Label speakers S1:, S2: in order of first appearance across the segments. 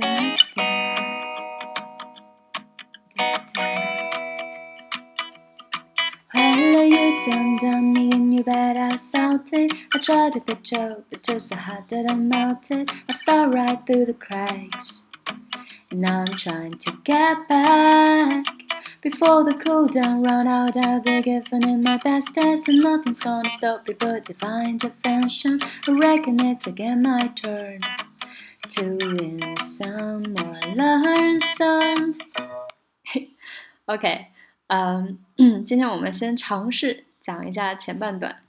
S1: Hello, you done me and you bet I felt it. I tried to pitch up, but just so hot that I melted. I fell right through the cracks. And now I'm trying to get back. Before the cool down run out, I'll be giving it my best test, and nothing's gonna stop me but divine intervention. I reckon it's again my turn to win some or learn some. OK，嗯，今天我们先尝试讲一下前半段，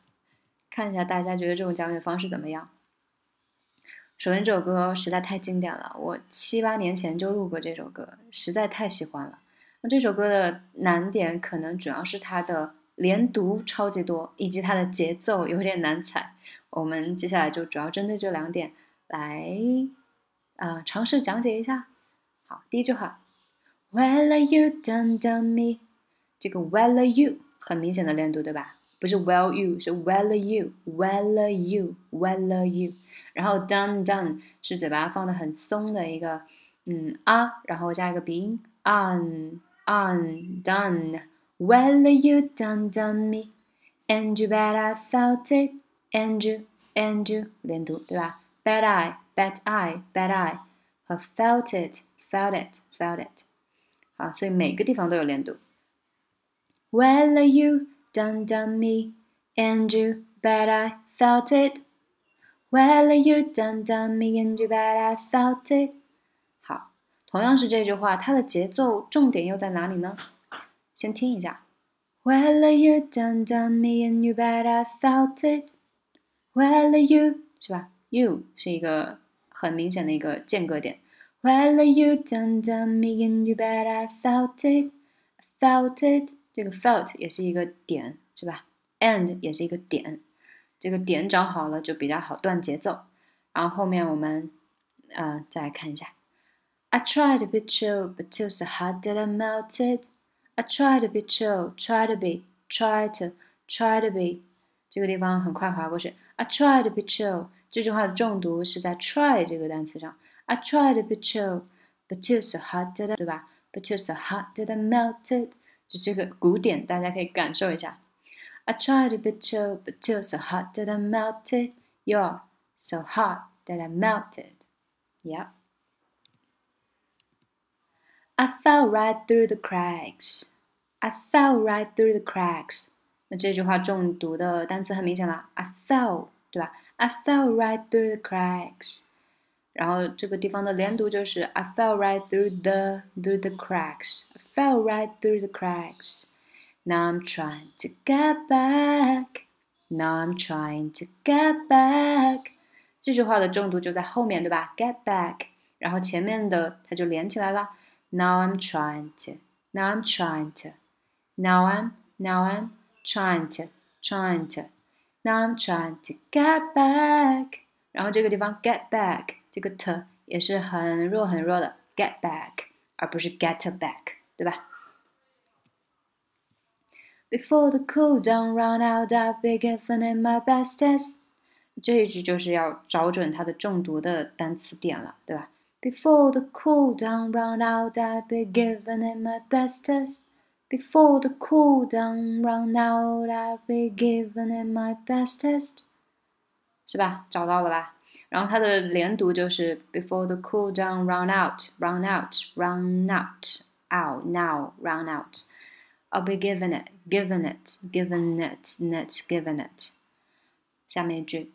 S1: 看一下大家觉得这种讲解方式怎么样。首先，这首歌实在太经典了，我七八年前就录过这首歌，实在太喜欢了。那这首歌的难点可能主要是它的连读超级多，以及它的节奏有点难踩。我们接下来就主要针对这两点来啊尝试讲解一下。好，第一句话，Well you done done me，这个 Well you 很明显的连读对吧？不是 Well you，是 Well you，Well you，Well you。然后 done done 是嘴巴放的很松的一个嗯啊，然后加一个鼻音 on。on done Well, you done done me, and you bet I felt it, and you, and you 连读对吧 ？Bet I, bet I, bet I 和 felt it, felt it, felt it。好，所以每个地方都有连读。Well, you done done me, and you bet I felt it. Well, you done done me, and you bet I felt it. 同样是这句话，它的节奏重点又在哪里呢？先听一下。Well, you done done me and you bet I felt it. Well, you 是吧 ？You 是一个很明显的一个间隔点。Well, you done done me and you bet I felt it. Felt it 这个 felt 也是一个点，是吧？And 也是一个点，这个点找好了就比较好断节奏。然后后面我们呃再来看一下。I tried to be chill, but till so hot that I melted. I tried to be chill, try to be, try to, try to be。这个地方很快划过去。I tried to be chill， 这句话的重读是在 try 这个单词上。I tried to be chill, but till so hot that I，对吧？But till so hot that I melted，就这个鼓点大家可以感受一下。I tried to be chill, but till so hot that I melted. You're so hot that I melted. Yeah. I fell right through the cracks. I fell right through the cracks. 那这句话重读的单词很明显了，I fell， 对吧？I fell right through the cracks。然后这个地方的连读就是 I fell right through the through the cracks. I fell right through the cracks. Now I'm trying to get back. Now I'm trying to get back. 这句话的重读就在后面，对吧？Get back，然后前面的它就连起来了。now I'm trying to. Now I'm trying to. Now I'm now I'm trying to trying to. Now I'm trying to get back. 然后这个地方 get back 这个 t 也是很弱很弱的 get back，而不是 get back，对吧？Before the cool down run out, I'll be giving it my bestest。这一句就是要找准它的重读的单词点了，对吧？before the cool down run out, I'll be giving it my bestest. Before the cool down run out, I'll be giving it my bestest. 是吧？找到了吧？然后它的连读就是 before the cool down run out, run out, run out, out now, run out. I'll be giving it, giving it, giving it, net, giving it. 下面一句。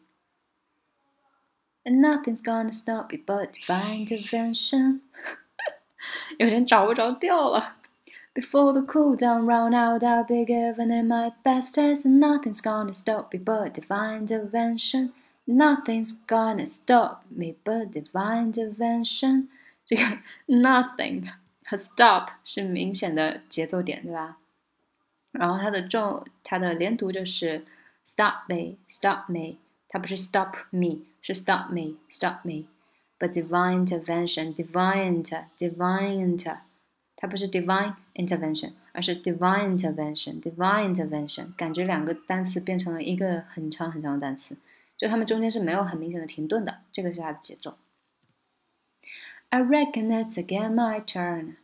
S1: and nothing's gonna stop you but divine intervention 有点找不着调了。 Before the cool down run out, I'll be giving it my best test, and nothing's gonna stop me but divine intervention. Nothing's gonna stop me but divine intervention. 这个 nothing 和 stop 是明显的节奏点，对吧？然后它的重，它的连读就是 stop me, stop me。它不是 stop me，是 stop me，stop me。But divine intervention，divine divine inter， 它不是 divine intervention，而是 divine intervention，divine intervention。感觉两个单词变成了一个很长很长的单词，就它们中间是没有很明显的停顿的，这个是它的节奏。 I reckon it's again my turn。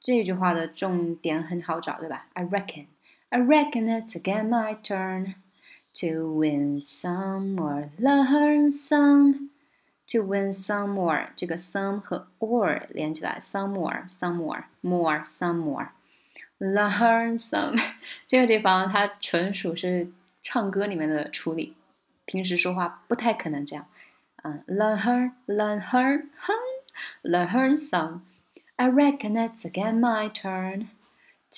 S1: 这句话的重点很好找，对吧？I reckon, I reckon it's again my turn to win some or learn some. To win some more，这个 some 和 or 连起来，some more, some more, more, some more. Learn some，这个地方它纯属是唱歌里面的处理，平时说话不太可能这样。嗯，learn her, learn her, learn some. I reckon it's again my turn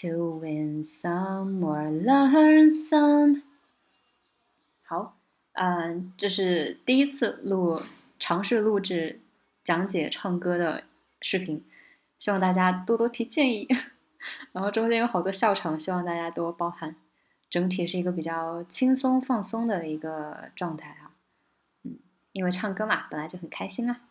S1: to win some or learn some。好，嗯，这是第一次录 尝试录制讲解唱歌的视频，希望大家多多提建议。然后中间有好多笑场，希望大家多包涵。整体是一个比较轻松放松的一个状态啊，嗯，因为唱歌嘛，本来就很开心啊。